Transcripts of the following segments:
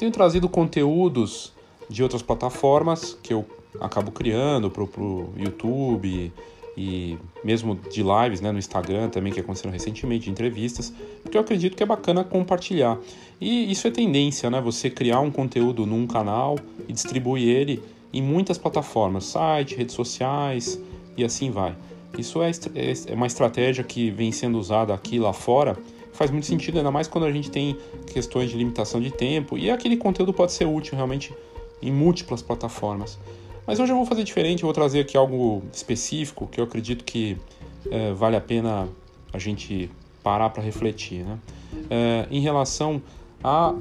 Tenho trazido conteúdos de outras plataformas que eu acabo criando para o YouTube e mesmo de lives né, no Instagram também, que aconteceram recentemente, de entrevistas, porque eu acredito que é bacana compartilhar. E isso é tendência, né? Você criar um conteúdo num canal e distribuir ele em muitas plataformas, site, redes sociais e assim vai. Isso é, é, é uma estratégia que vem sendo usada aqui lá fora, faz muito sentido, ainda mais quando a gente tem questões de limitação de tempo e aquele conteúdo pode ser útil realmente em múltiplas plataformas. Mas hoje eu vou fazer diferente, eu vou trazer aqui algo específico que eu acredito que é, vale a pena a gente parar para refletir. Né? É, em relação à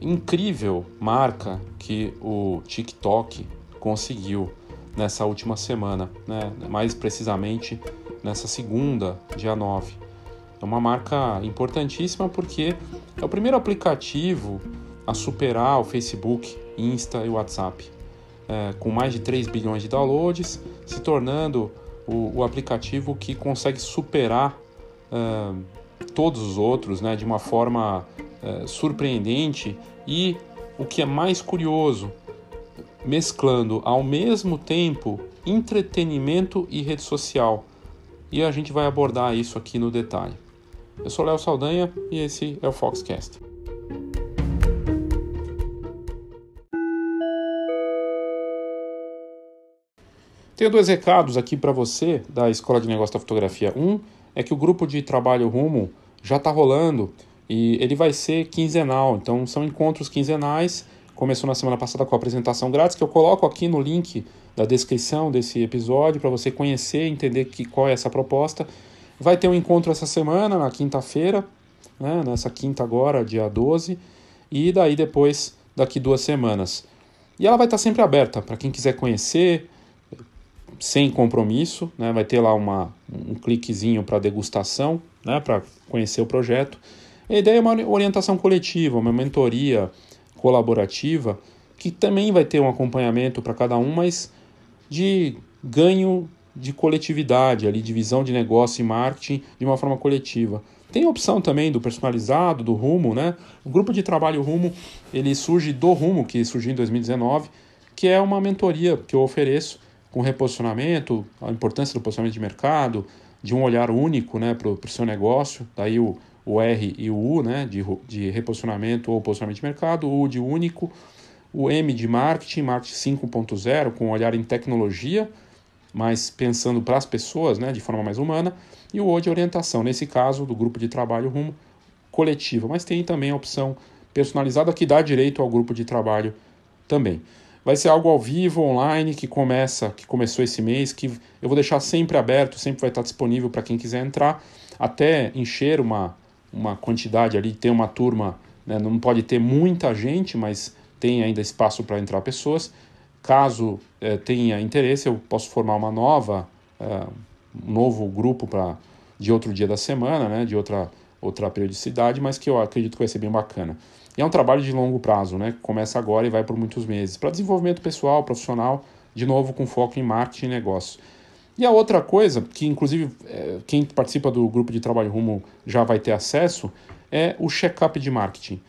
incrível marca que o TikTok conseguiu nessa última semana, né? mais precisamente nessa segunda, dia 9. É uma marca importantíssima porque é o primeiro aplicativo a superar o Facebook, Insta e WhatsApp é, com mais de 3 bilhões de downloads, se tornando o, o aplicativo que consegue superar é, todos os outros né, de uma forma é, surpreendente e o que é mais curioso, mesclando ao mesmo tempo entretenimento e rede social. E a gente vai abordar isso aqui no detalhe. Eu sou Léo Saldanha e esse é o Foxcast. Tenho dois recados aqui para você da Escola de Negócio da Fotografia. Um é que o grupo de trabalho Rumo já está rolando e ele vai ser quinzenal. Então são encontros quinzenais. Começou na semana passada com a apresentação grátis que eu coloco aqui no link da descrição desse episódio para você conhecer entender que, qual é essa proposta. Vai ter um encontro essa semana, na quinta-feira, né, nessa quinta agora, dia 12, e daí depois, daqui duas semanas. E ela vai estar sempre aberta para quem quiser conhecer, sem compromisso, né? vai ter lá uma, um cliquezinho para degustação, né? para conhecer o projeto. A ideia é uma orientação coletiva, uma mentoria colaborativa, que também vai ter um acompanhamento para cada um, mas de ganho de coletividade, ali, de visão de negócio e marketing de uma forma coletiva. Tem a opção também do personalizado, do Rumo, né? O grupo de trabalho Rumo, ele surge do Rumo, que surgiu em 2019, que é uma mentoria que eu ofereço com reposicionamento, a importância do posicionamento de mercado, de um olhar único né, para o seu negócio, daí o, o R e o U né, de, de reposicionamento ou posicionamento de mercado, o U de único, o M de marketing, marketing 5.0, com um olhar em tecnologia, mas pensando para as pessoas né, de forma mais humana, e o O de orientação, nesse caso do grupo de trabalho rumo coletivo, mas tem também a opção personalizada que dá direito ao grupo de trabalho também. Vai ser algo ao vivo, online, que começa, que começou esse mês, que eu vou deixar sempre aberto, sempre vai estar disponível para quem quiser entrar, até encher uma, uma quantidade ali, ter uma turma, né? não pode ter muita gente, mas tem ainda espaço para entrar pessoas. Caso é, tenha interesse, eu posso formar uma nova, é, um novo grupo para de outro dia da semana, né? de outra, outra periodicidade, mas que eu acredito que vai ser bem bacana. E é um trabalho de longo prazo, né? Que começa agora e vai por muitos meses. Para desenvolvimento pessoal, profissional, de novo com foco em marketing e negócio. E a outra coisa, que inclusive é, quem participa do grupo de trabalho rumo já vai ter acesso, é o check-up de marketing.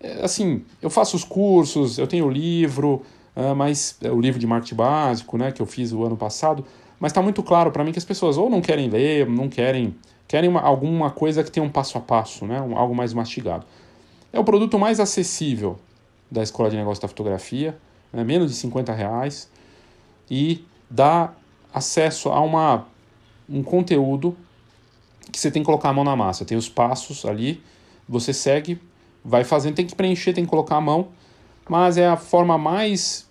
É, assim, eu faço os cursos, eu tenho o livro, uh, mas é o livro de marketing básico, né, que eu fiz o ano passado, mas está muito claro para mim que as pessoas ou não querem ler, não querem, querem uma, alguma coisa que tenha um passo a passo, né, um, algo mais mastigado. É o produto mais acessível da Escola de Negócios da Fotografia, né, menos de 50 reais, e dá acesso a uma, um conteúdo que você tem que colocar a mão na massa. Tem os passos ali, você segue, vai fazendo, tem que preencher, tem que colocar a mão, mas é a forma mais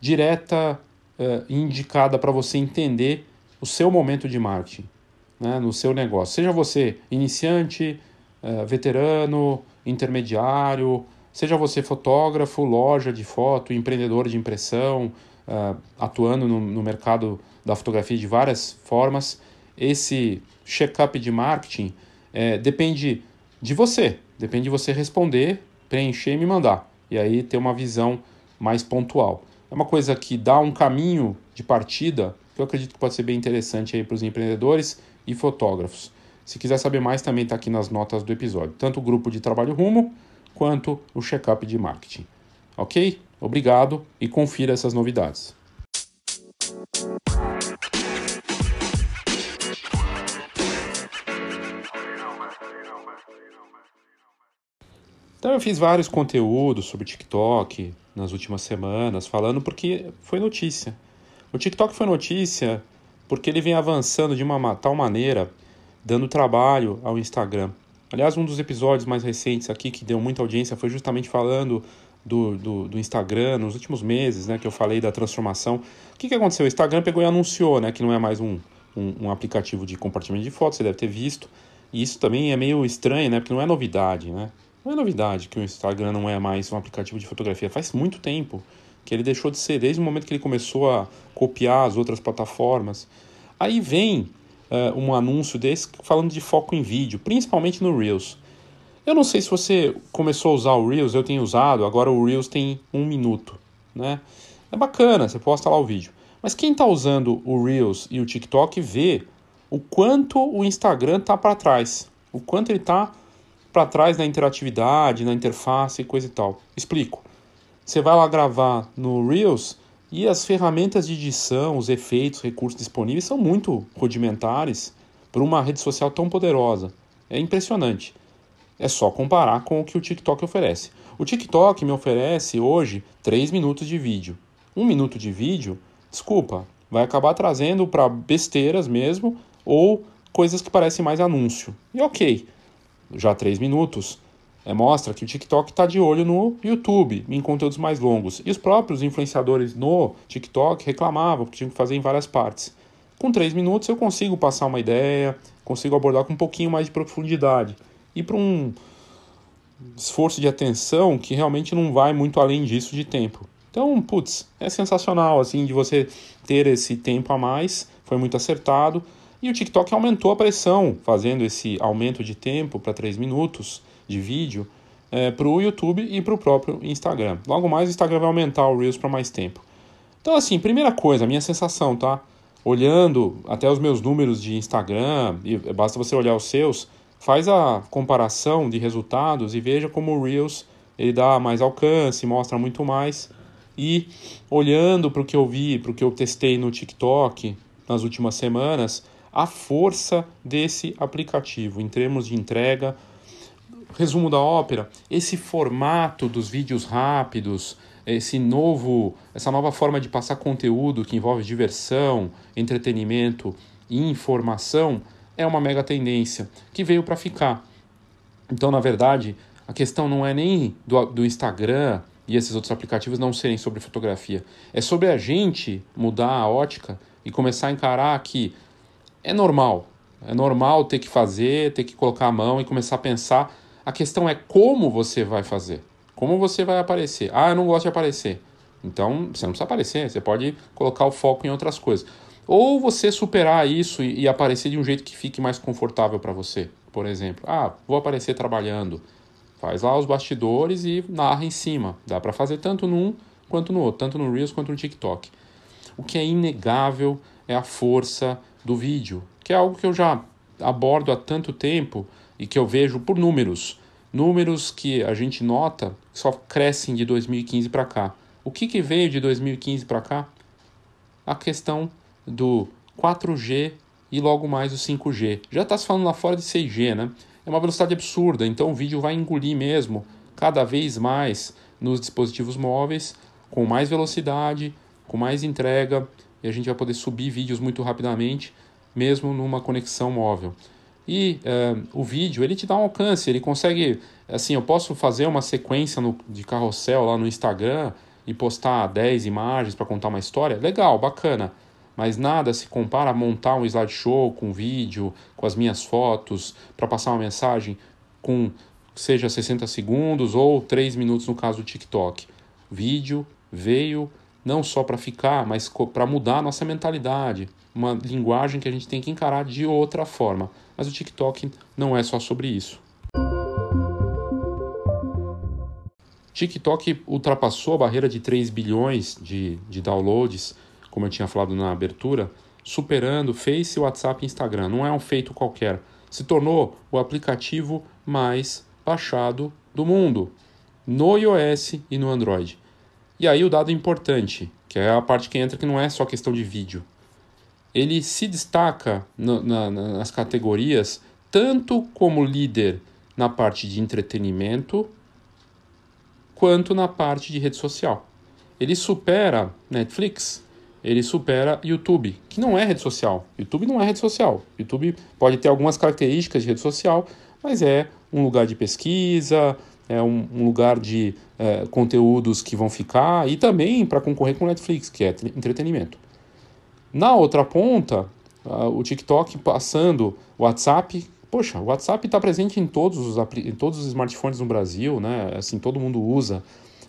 direta e uh, indicada para você entender o seu momento de marketing né, no seu negócio. Seja você iniciante, uh, veterano, intermediário, seja você fotógrafo, loja de foto, empreendedor de impressão, uh, atuando no, mercado da fotografia de várias formas, esse check-up de marketing depende de você, depende de você responder, preencher e me mandar, e aí ter uma visão mais pontual. É uma coisa que dá um caminho de partida que eu acredito que pode ser bem interessante aí para os empreendedores e fotógrafos. Se quiser saber mais, também está aqui nas notas do episódio. Tanto o grupo de trabalho Rumo, quanto o check-up de marketing. Ok? Obrigado e confira essas novidades. Eu fiz vários conteúdos sobre TikTok nas últimas semanas, falando porque foi notícia. O TikTok foi notícia porque ele vem avançando de uma tal maneira, dando trabalho ao Instagram. Aliás, um dos episódios mais recentes aqui que deu muita audiência foi justamente falando do, do, do, Instagram nos últimos meses, né, que eu falei da transformação. O que, que aconteceu? O Instagram pegou e anunciou né, que não é mais um, um, um aplicativo de compartilhamento de fotos, você deve ter visto. E isso também é meio estranho, né, porque não é novidade. Né? Não é novidade que o Instagram não é mais um aplicativo de fotografia. Faz muito tempo que ele deixou de ser, desde o momento que ele começou a copiar as outras plataformas. Aí vem uh, um anúncio desse falando de foco em vídeo, principalmente no Reels. Eu não sei se você começou a usar o Reels, eu tenho usado, agora o Reels tem um minuto, né? É bacana, você posta lá o vídeo. Mas quem está usando o Reels e o TikTok vê o quanto o Instagram está para trás, o quanto ele está para trás na interatividade, na interface e coisa e tal. Explico. Você vai lá gravar no Reels e as ferramentas de edição, os efeitos, recursos disponíveis são muito rudimentares para uma rede social tão poderosa. É impressionante. É só comparar com o que o TikTok oferece. O TikTok me oferece hoje 3 minutos de vídeo. Um minuto de vídeo, desculpa, vai acabar trazendo para besteiras mesmo ou coisas que parecem mais anúncio. E ok, já 3 minutos é, mostra que o TikTok está de olho no YouTube, em conteúdos mais longos. E os próprios influenciadores no TikTok reclamavam que tinham que fazer em várias partes. Com 3 minutos eu consigo passar uma ideia, consigo abordar com um pouquinho mais de profundidade e para um esforço de atenção que realmente não vai muito além disso de tempo. Então, putz, é sensacional assim de você ter esse tempo a mais, foi muito acertado. E o TikTok aumentou a pressão, fazendo esse aumento de tempo para 3 minutos de vídeo é, para o YouTube e para o próprio Instagram. Logo mais o Instagram vai aumentar o Reels para mais tempo. Então, assim, primeira coisa, a minha sensação, tá? Olhando até os meus números de Instagram, e basta você olhar os seus, Faz a comparação de resultados e veja como o Reels ele dá mais alcance, mostra muito mais. E olhando para o que eu vi, para o que eu testei no TikTok nas últimas semanas, a força desse aplicativo em termos de entrega. Resumo da ópera: esse formato dos vídeos rápidos, esse novo, essa nova forma de passar conteúdo que envolve diversão, entretenimento e informação é uma mega tendência que veio para ficar. Então, na verdade, a questão não é nem do, do Instagram e esses outros aplicativos não serem sobre fotografia. É sobre a gente mudar a ótica e começar a encarar que é normal. É normal ter que fazer, ter que colocar a mão e começar a pensar. A questão é como você vai fazer. Como você vai aparecer. Ah, eu não gosto de aparecer. Então, você não precisa aparecer, você pode colocar o foco em outras coisas. Ou você superar isso e, e aparecer de um jeito que fique mais confortável para você. Por exemplo, ah, vou aparecer trabalhando. Faz lá os bastidores e narra em cima. Dá para fazer tanto num quanto no outro, tanto no Reels quanto no TikTok. O que é inegável é a força do vídeo, que é algo que eu já abordo há tanto tempo e que eu vejo por números. Números que a gente nota só crescem de 2015 para cá. O que, que veio de 2015 para cá? A questão do 4G e logo mais o 5G. Já está se falando lá fora de 6G, né? É uma velocidade absurda, então o vídeo vai engolir mesmo cada vez mais nos dispositivos móveis, com mais velocidade, com mais entrega, e a gente vai poder subir vídeos muito rapidamente, mesmo numa conexão móvel. E uh, o vídeo, ele te dá um alcance, ele consegue, assim, eu posso fazer uma sequência no, de carrossel lá no Instagram e postar 10 imagens para contar uma história, legal, bacana mas nada se compara a montar um slideshow com vídeo, com as minhas fotos, para passar uma mensagem com seja 60 segundos ou 3 minutos no caso do TikTok. Vídeo veio não só para ficar, mas para mudar a nossa mentalidade, uma linguagem que a gente tem que encarar de outra forma. Mas o TikTok não é só sobre isso. TikTok ultrapassou a barreira de 3 bilhões de, de downloads como eu tinha falado na abertura, superando Face, WhatsApp e Instagram. Não é um feito qualquer. Se tornou o aplicativo mais baixado do mundo. no iOS e no Android. E aí o dado importante, que é a parte que entra que não é só questão de vídeo. Ele se destaca no, na, nas categorias tanto como líder na parte de entretenimento quanto na parte de rede social. Ele supera Netflix, ele supera YouTube, que não é rede social. YouTube não é rede social. YouTube pode ter algumas características de rede social, mas é um lugar de pesquisa, é um, um lugar de é, conteúdos que vão ficar e também para concorrer com o Netflix, que é entretenimento. Na outra ponta, uh, o TikTok passando o WhatsApp. Poxa, o WhatsApp está presente em todos, os, em todos os smartphones no Brasil, né? Assim, todo mundo usa.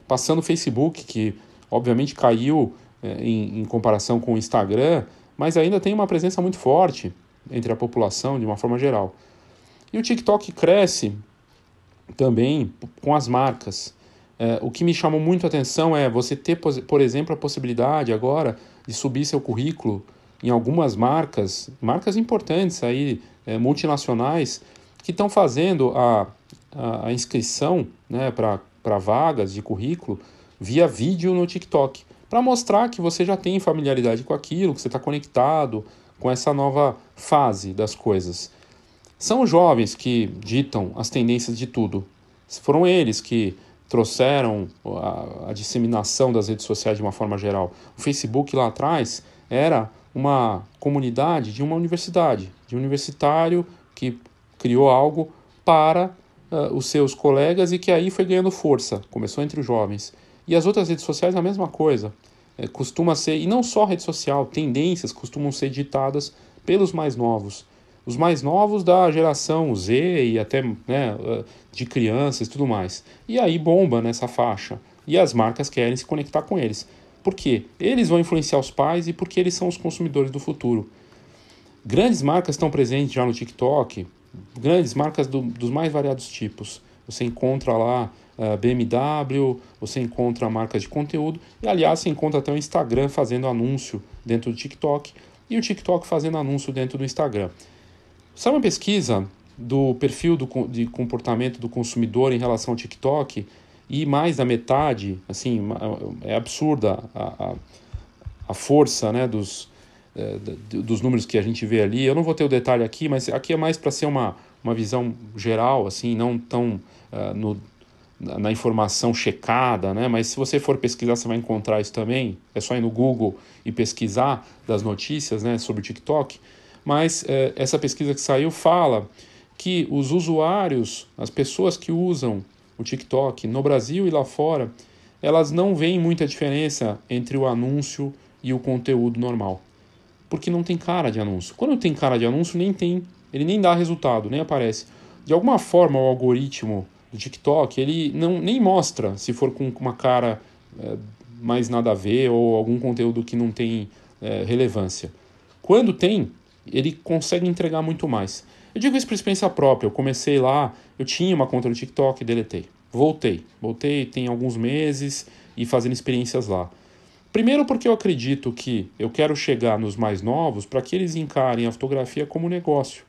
Passando o Facebook, que obviamente caiu é, em, em comparação com o Instagram, mas ainda tem uma presença muito forte entre a população de uma forma geral. E o TikTok cresce também com as marcas. É, o que me chamou muito a atenção é você ter, por exemplo, a possibilidade agora de subir seu currículo em algumas marcas, marcas importantes aí, é, multinacionais, que estão fazendo a, a, inscrição né, para vagas de currículo via vídeo no TikTok, para mostrar que você já tem familiaridade com aquilo, que você está conectado com essa nova fase das coisas. São os jovens que ditam as tendências de tudo. Foram eles que trouxeram a, a, disseminação das redes sociais de uma forma geral. O Facebook lá atrás era uma comunidade de uma universidade, de um universitário que criou algo para uh, os seus colegas e que aí foi ganhando força, começou entre os jovens. E as outras redes sociais a mesma coisa. É, costuma ser, e não só rede social, tendências costumam ser ditadas pelos mais novos os mais novos da geração Z e até né, uh, de crianças e tudo mais. E aí bomba nessa faixa. E as marcas querem se conectar com eles. Por quê? Eles vão influenciar os pais e porque eles são os consumidores do futuro. Grandes marcas estão presentes já no TikTok, grandes marcas do, dos mais variados tipos. Você encontra lá uh, BMW, você encontra marcas de conteúdo, e aliás, você encontra até o Instagram fazendo anúncio dentro do TikTok e o TikTok fazendo anúncio dentro do Instagram. Sabe uma pesquisa do perfil do, de comportamento do consumidor em relação ao TikTok e mais da metade, assim, é absurda a, a, a força né, dos, é, dos números que a gente vê ali. Eu não vou ter o detalhe aqui, mas aqui é mais para ser uma, uma visão geral, assim, não tão uh, no, na informação checada, né? Mas se você for pesquisar, você vai encontrar isso também. É só ir no Google e pesquisar das notícias, né, sobre o TikTok mas é, essa pesquisa que saiu fala que os usuários, as pessoas que usam o TikTok no Brasil e lá fora, elas não veem muita diferença entre o anúncio e o conteúdo normal. Porque não tem cara de anúncio. Quando tem cara de anúncio, nem tem, ele nem dá resultado, nem aparece. De alguma forma, o algoritmo do TikTok, ele não, nem mostra se for com uma cara é, mais nada a ver ou algum conteúdo que não tem é, relevância. Quando tem, ele consegue entregar muito mais. Eu digo isso por experiência própria. Eu comecei lá, eu tinha uma conta no TikTok deletei. Voltei. Voltei tem alguns meses e fazendo experiências lá. Primeiro porque eu acredito que eu quero chegar nos mais novos para que eles encarem a fotografia como negócio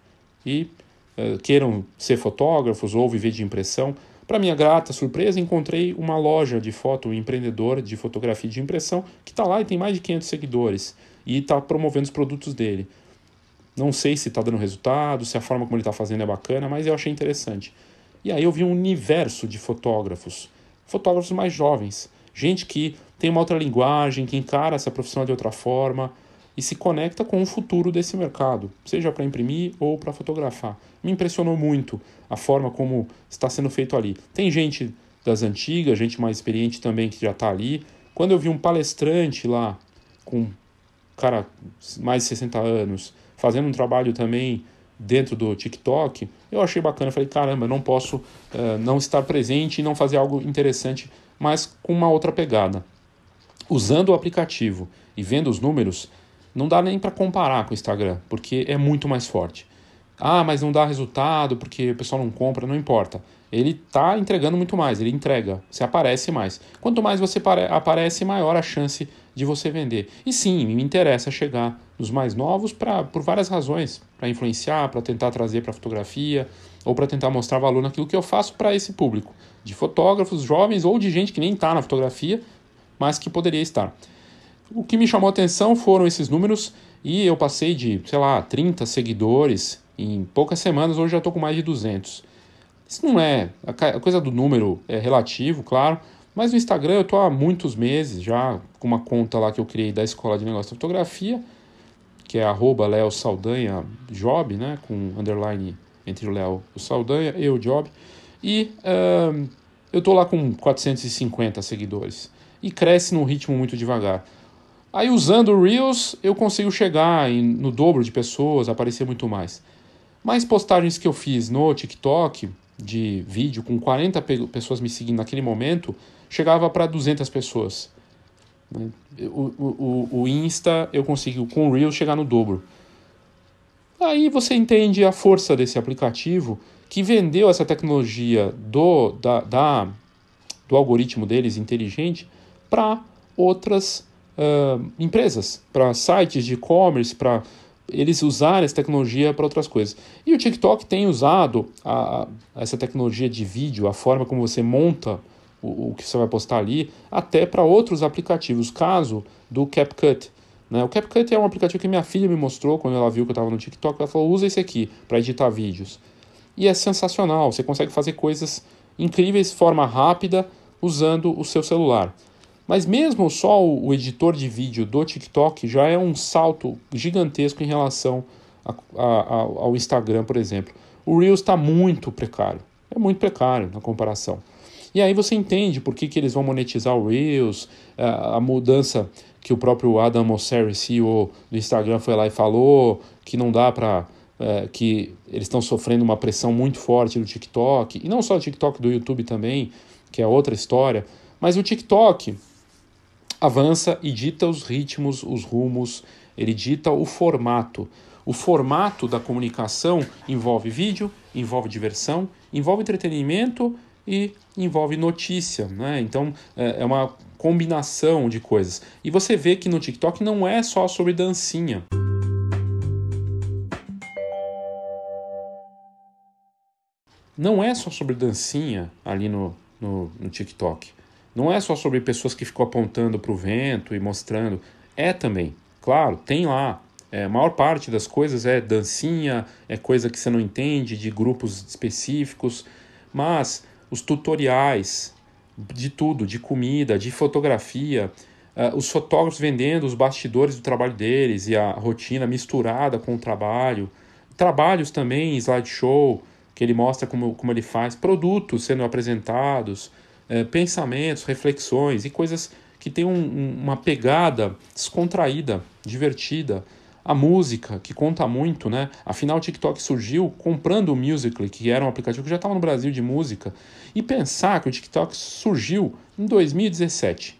e uh, queiram ser fotógrafos ou viver de impressão. Para minha grata surpresa, encontrei uma loja de foto, um empreendedor de fotografia de impressão que está lá e tem mais de 500 seguidores e está promovendo os produtos dele. Não sei se está dando resultado, se a forma como ele está fazendo é bacana, mas eu achei interessante. E aí eu vi um universo de fotógrafos, fotógrafos mais jovens, gente que tem uma outra linguagem, que encara essa profissão de outra forma e se conecta com o futuro desse mercado, seja para imprimir ou para fotografar. Me impressionou muito a forma como está sendo feito ali. Tem gente das antigas, gente mais experiente também que já está ali. Quando eu vi um palestrante lá, com cara mais de 60 anos, fazendo um trabalho também dentro do TikTok, eu achei bacana. Falei, caramba, não posso uh, não estar presente e não fazer algo interessante, mas com uma outra pegada. Usando o aplicativo e vendo os números, não dá nem para comparar com o Instagram, porque é muito mais forte. Ah, mas não dá resultado porque o pessoal não compra, não importa. Ele está entregando muito mais, ele entrega, você aparece mais. Quanto mais você aparece, maior a chance de você vender. E sim, me interessa chegar nos mais novos pra, por várias razões, para influenciar, para tentar trazer para fotografia ou para tentar mostrar valor naquilo que eu faço para esse público, de fotógrafos jovens ou de gente que nem está na fotografia, mas que poderia estar. O que me chamou a atenção foram esses números e eu passei de, sei lá, 30 seguidores em poucas semanas, hoje já estou com mais de 200. Isso não é. A coisa do número é relativo, claro. Mas no Instagram eu estou há muitos meses já com uma conta lá que eu criei da Escola de Negócio de Fotografia, que é arroba Léo Saldanha Job, né? Com underline entre o Léo e o Saldanha, eu, o Job. E eu estou lá com 450 seguidores. E cresce num ritmo muito devagar. Aí usando o Reels eu consigo chegar em, no dobro de pessoas, aparecer muito mais. Mais postagens que eu fiz no TikTok, de vídeo com 40 pessoas me seguindo naquele momento, chegava para 200 pessoas. Né? O, o, o Insta eu consigo com o Reel chegar no dobro. Aí você entende a força desse aplicativo que vendeu essa tecnologia do, da, da do algoritmo deles inteligente para outras uh, empresas, para sites de e-commerce, para eles usarem essa tecnologia para outras coisas. E o TikTok tem usado a, a, essa tecnologia de vídeo, a forma como você monta o, o que você vai postar ali, até para outros aplicativos. Caso do CapCut. Né? O CapCut é um aplicativo que minha filha me mostrou quando ela viu que eu estava no TikTok. Ela falou: usa esse aqui para editar vídeos. E é sensacional. Você consegue fazer coisas incríveis de forma rápida usando o seu celular. Mas mesmo só o, editor de vídeo do TikTok já é um salto gigantesco em relação a, a, ao Instagram, por exemplo. O Reels está muito precário. É muito precário na comparação. E aí você entende por que, que eles vão monetizar o Reels, a, mudança que o próprio Adam Mosseri, CEO do Instagram, foi lá e falou, que não dá para é, que eles estão sofrendo uma pressão muito forte do TikTok, e não só do TikTok, do YouTube também, que é outra história, mas o TikTok avança e dita os ritmos, os rumos, ele dita o formato. O formato da comunicação envolve vídeo, envolve diversão, envolve entretenimento e envolve notícia. Né? Então é, é uma combinação de coisas. E você vê que no TikTok não é só sobre dancinha. Não é só sobre dancinha ali no, no, no TikTok. Não é só sobre pessoas que ficam apontando para o vento e mostrando. É também, claro, tem lá. É, a maior parte das coisas é dancinha, é coisa que você não entende, de grupos específicos, mas os tutoriais de tudo, de comida, de fotografia, uh, os fotógrafos vendendo os bastidores do trabalho deles e a rotina misturada com o trabalho, trabalhos também, slideshow, que ele mostra como, como ele faz, produtos sendo apresentados, é, pensamentos, reflexões e coisas que têm um, um, uma pegada descontraída, divertida. A música, que conta muito, né? Afinal, o TikTok surgiu comprando o Musical.ly, que era um aplicativo que já estava no Brasil de música. E pensar que o TikTok surgiu em 2017.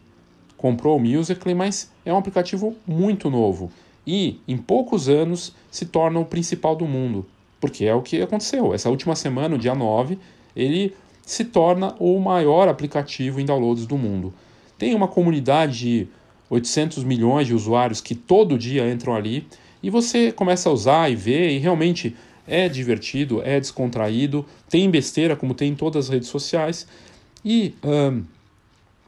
Comprou o Musical.ly, mas é um aplicativo muito novo. E, em poucos anos, se torna o principal do mundo. Porque é o que aconteceu. Essa última semana, no dia 9, ele se torna o maior aplicativo em downloads do mundo. Tem uma comunidade de 800 milhões de usuários que todo dia entram ali e você começa a usar e ver e realmente é divertido, é descontraído, tem besteira como tem em todas as redes sociais. E um,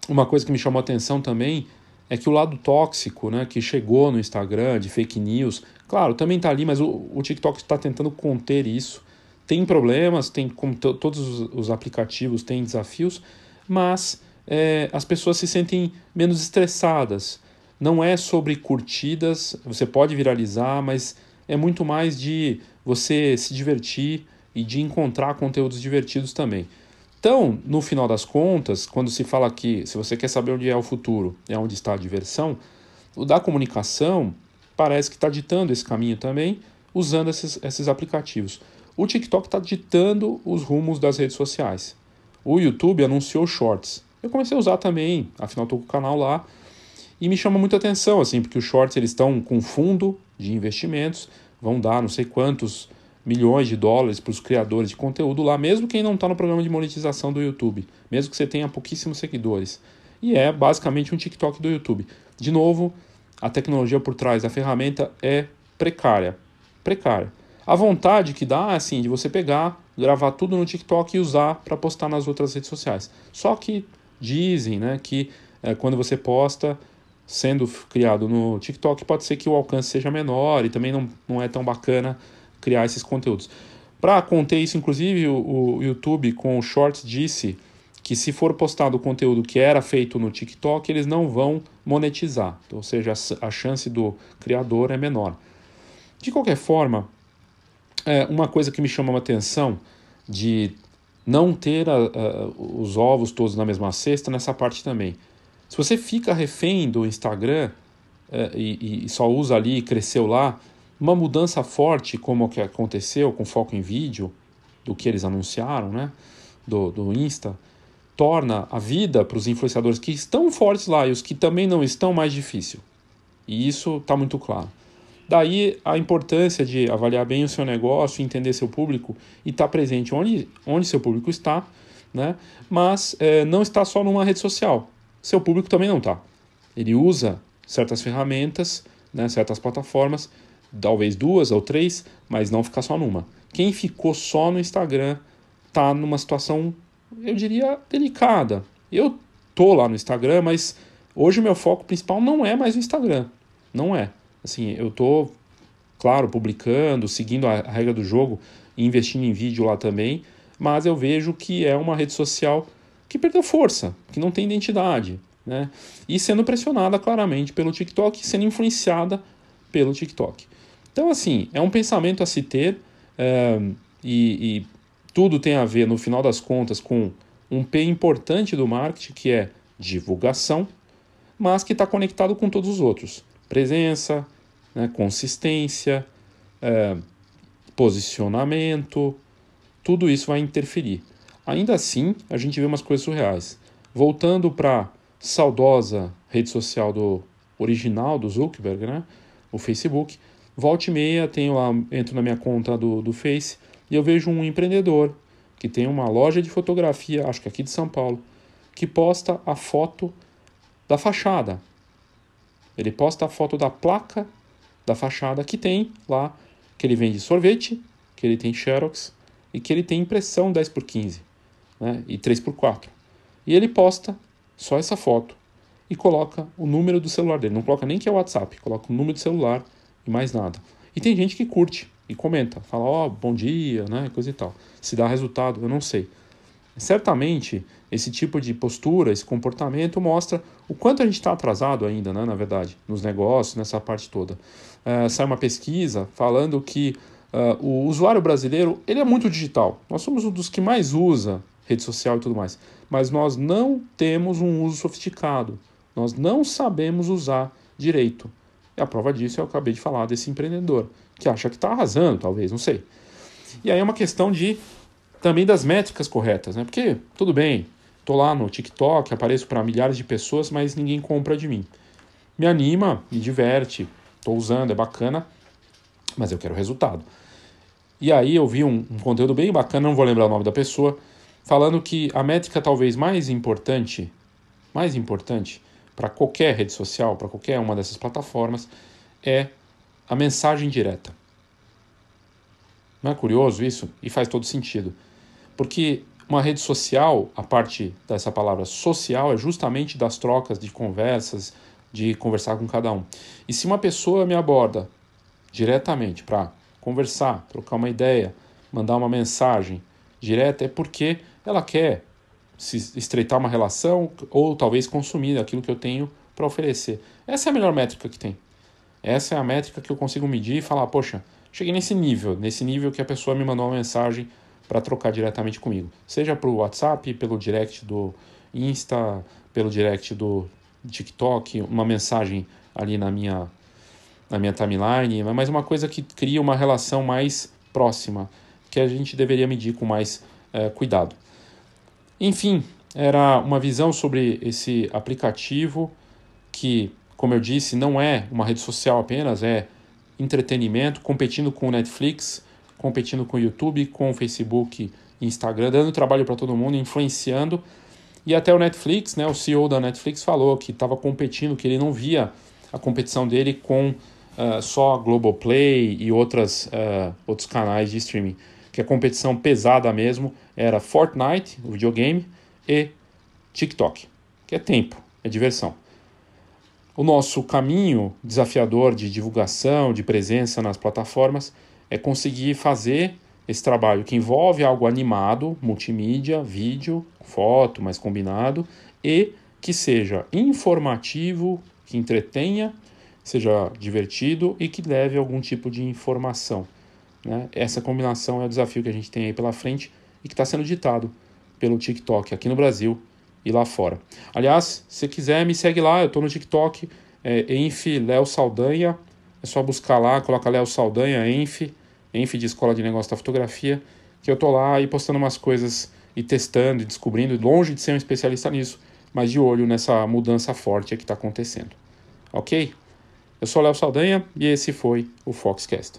uma coisa que me chamou a atenção também é que o lado tóxico, né, que chegou no Instagram de fake news, claro, também está ali, mas o, o TikTok está tentando conter isso tem problemas, tem como todos os aplicativos têm desafios, mas é, as pessoas se sentem menos estressadas. Não é sobre curtidas, você pode viralizar, mas é muito mais de você se divertir e de encontrar conteúdos divertidos também. Então, no final das contas, quando se fala que se você quer saber onde é o futuro, é onde está a diversão, o da comunicação parece que está ditando esse caminho também, usando esses, esses aplicativos. O TikTok está ditando os rumos das redes sociais. O YouTube anunciou Shorts. Eu comecei a usar também, afinal estou com o canal lá. E me chama muita atenção, assim, porque os Shorts eles estão com fundo de investimentos, vão dar não sei quantos milhões de dólares para os criadores de conteúdo lá, mesmo quem não está no programa de monetização do YouTube, mesmo que você tenha pouquíssimos seguidores. E é basicamente um TikTok do YouTube. De novo, a tecnologia por trás da ferramenta é precária. Precária. A vontade que dá, assim, de você pegar, gravar tudo no TikTok e usar para postar nas outras redes sociais. Só que dizem né, que é, quando você posta, sendo criado no TikTok, pode ser que o alcance seja menor e também não, não é tão bacana criar esses conteúdos. Para conter isso, inclusive, o, o YouTube com o Shorts disse que se for postado o conteúdo que era feito no TikTok, eles não vão monetizar, ou seja, a chance do criador é menor. De qualquer forma, é uma coisa que me chama a atenção de não ter a, a, os ovos todos na mesma cesta nessa parte também. Se você fica refém do Instagram é, e, e, só usa ali e cresceu lá, uma mudança forte como o que aconteceu com foco em vídeo, do que eles anunciaram, né, do, do Insta, torna a vida para os influenciadores que estão fortes lá e os que também não estão mais difícil. E isso está muito claro. Daí a importância de avaliar bem o seu negócio, entender seu público e estar tá presente onde, onde seu público está, né? mas é, não está só numa rede social. Seu público também não está. Ele usa certas ferramentas, né, certas plataformas, talvez duas ou três, mas não ficar só numa. Quem ficou só no Instagram está numa situação, eu diria, delicada. Eu tô lá no Instagram, mas hoje o meu foco principal não é mais o Instagram. Não é. Assim, eu tô, claro, publicando, seguindo a, regra do jogo e investindo em vídeo lá também, mas eu vejo que é uma rede social que perdeu força, que não tem identidade, né? E sendo pressionada claramente pelo TikTok, sendo influenciada pelo TikTok. Então, assim, é um pensamento a se ter é, e, e tudo tem a ver, no final das contas, com um P importante do marketing, que é divulgação, mas que está conectado com todos os outros presença, né, consistência, é, posicionamento, tudo isso vai interferir. Ainda assim, a gente vê umas coisas surreais. Voltando para saudosa rede social do original do Zuckerberg, né, o Facebook, volte e meia, tenho lá, entro na minha conta do, do Face e eu vejo um empreendedor que tem uma loja de fotografia, acho que aqui de São Paulo, que posta a foto da fachada, ele posta a foto da placa da fachada que tem lá, que ele vende sorvete, que ele tem xerox e que ele tem impressão 10 por 15 né, e 3 por 4 E ele posta só essa foto e coloca o número do celular dele. Não coloca nem que é o WhatsApp, coloca o número do celular e mais nada. E tem gente que curte e comenta, fala, ó, oh, bom dia, né, coisa e tal. Se dá resultado, eu não sei. Certamente, esse tipo de postura, esse comportamento mostra o quanto a gente está atrasado ainda, né, na verdade, nos negócios, nessa parte toda. Uh, sai uma pesquisa falando que uh, o usuário brasileiro ele é muito digital. Nós somos um dos que mais usa rede social e tudo mais, mas nós não temos um uso sofisticado. Nós não sabemos usar direito. E a prova disso eu acabei de falar desse empreendedor que acha que está arrasando, talvez, não sei. E aí é uma questão de também das métricas corretas, né? Porque tudo bem, tô lá no TikTok, apareço para milhares de pessoas, mas ninguém compra de mim. Me anima, me diverte, tô usando, é bacana, mas eu quero resultado. E aí eu vi um, um conteúdo bem bacana, não vou lembrar o nome da pessoa, falando que a métrica talvez mais importante, mais importante para qualquer rede social, para qualquer uma dessas plataformas, é a mensagem direta. Não é curioso isso? E faz todo sentido. Porque uma rede social, a parte dessa palavra social, é justamente das trocas de conversas, de conversar com cada um. E se uma pessoa me aborda diretamente para conversar, trocar uma ideia, mandar uma mensagem direta, é porque ela quer se estreitar uma relação ou talvez consumir aquilo que eu tenho para oferecer. Essa é a melhor métrica que tem. Essa é a métrica que eu consigo medir e falar, poxa, cheguei nesse nível, nesse nível que a pessoa me mandou uma mensagem para trocar diretamente comigo, seja para o WhatsApp, pelo direct do Insta, pelo direct do TikTok, uma mensagem ali na minha na minha timeline, mas uma coisa que cria uma relação mais próxima, que a gente deveria medir com mais é, cuidado. Enfim, era uma visão sobre esse aplicativo que, como eu disse, não é uma rede social apenas, é entretenimento, competindo com o Netflix, competindo com o YouTube, com o Facebook, Instagram, dando trabalho para todo mundo, influenciando. E até o Netflix, né, o CEO da Netflix falou que estava competindo, que ele não via a competição dele com uh, só Globoplay e outras, uh, outros canais de streaming. Que a competição pesada mesmo era Fortnite, o videogame, e TikTok, que é tempo, é diversão. O nosso caminho desafiador de divulgação, de presença nas plataformas, é conseguir fazer esse trabalho que envolve algo animado, multimídia, vídeo, foto, mais combinado, e que seja informativo, que entretenha, seja divertido e que leve algum tipo de informação. Né? Essa combinação é o desafio que a gente tem aí pela frente e que está sendo ditado pelo TikTok aqui no Brasil e lá fora. Aliás, se quiser, me segue lá, eu estou no TikTok, é Enf Léo Saldanha, é só buscar lá, coloca Léo Saldanha, Enf, Enf de Escola de Negócio da Fotografia, que eu estou lá e postando umas coisas e testando e descobrindo, longe de ser um especialista nisso, mas de olho nessa mudança forte que está acontecendo. Ok? Eu sou Léo Saldanha e esse foi o Foxcast.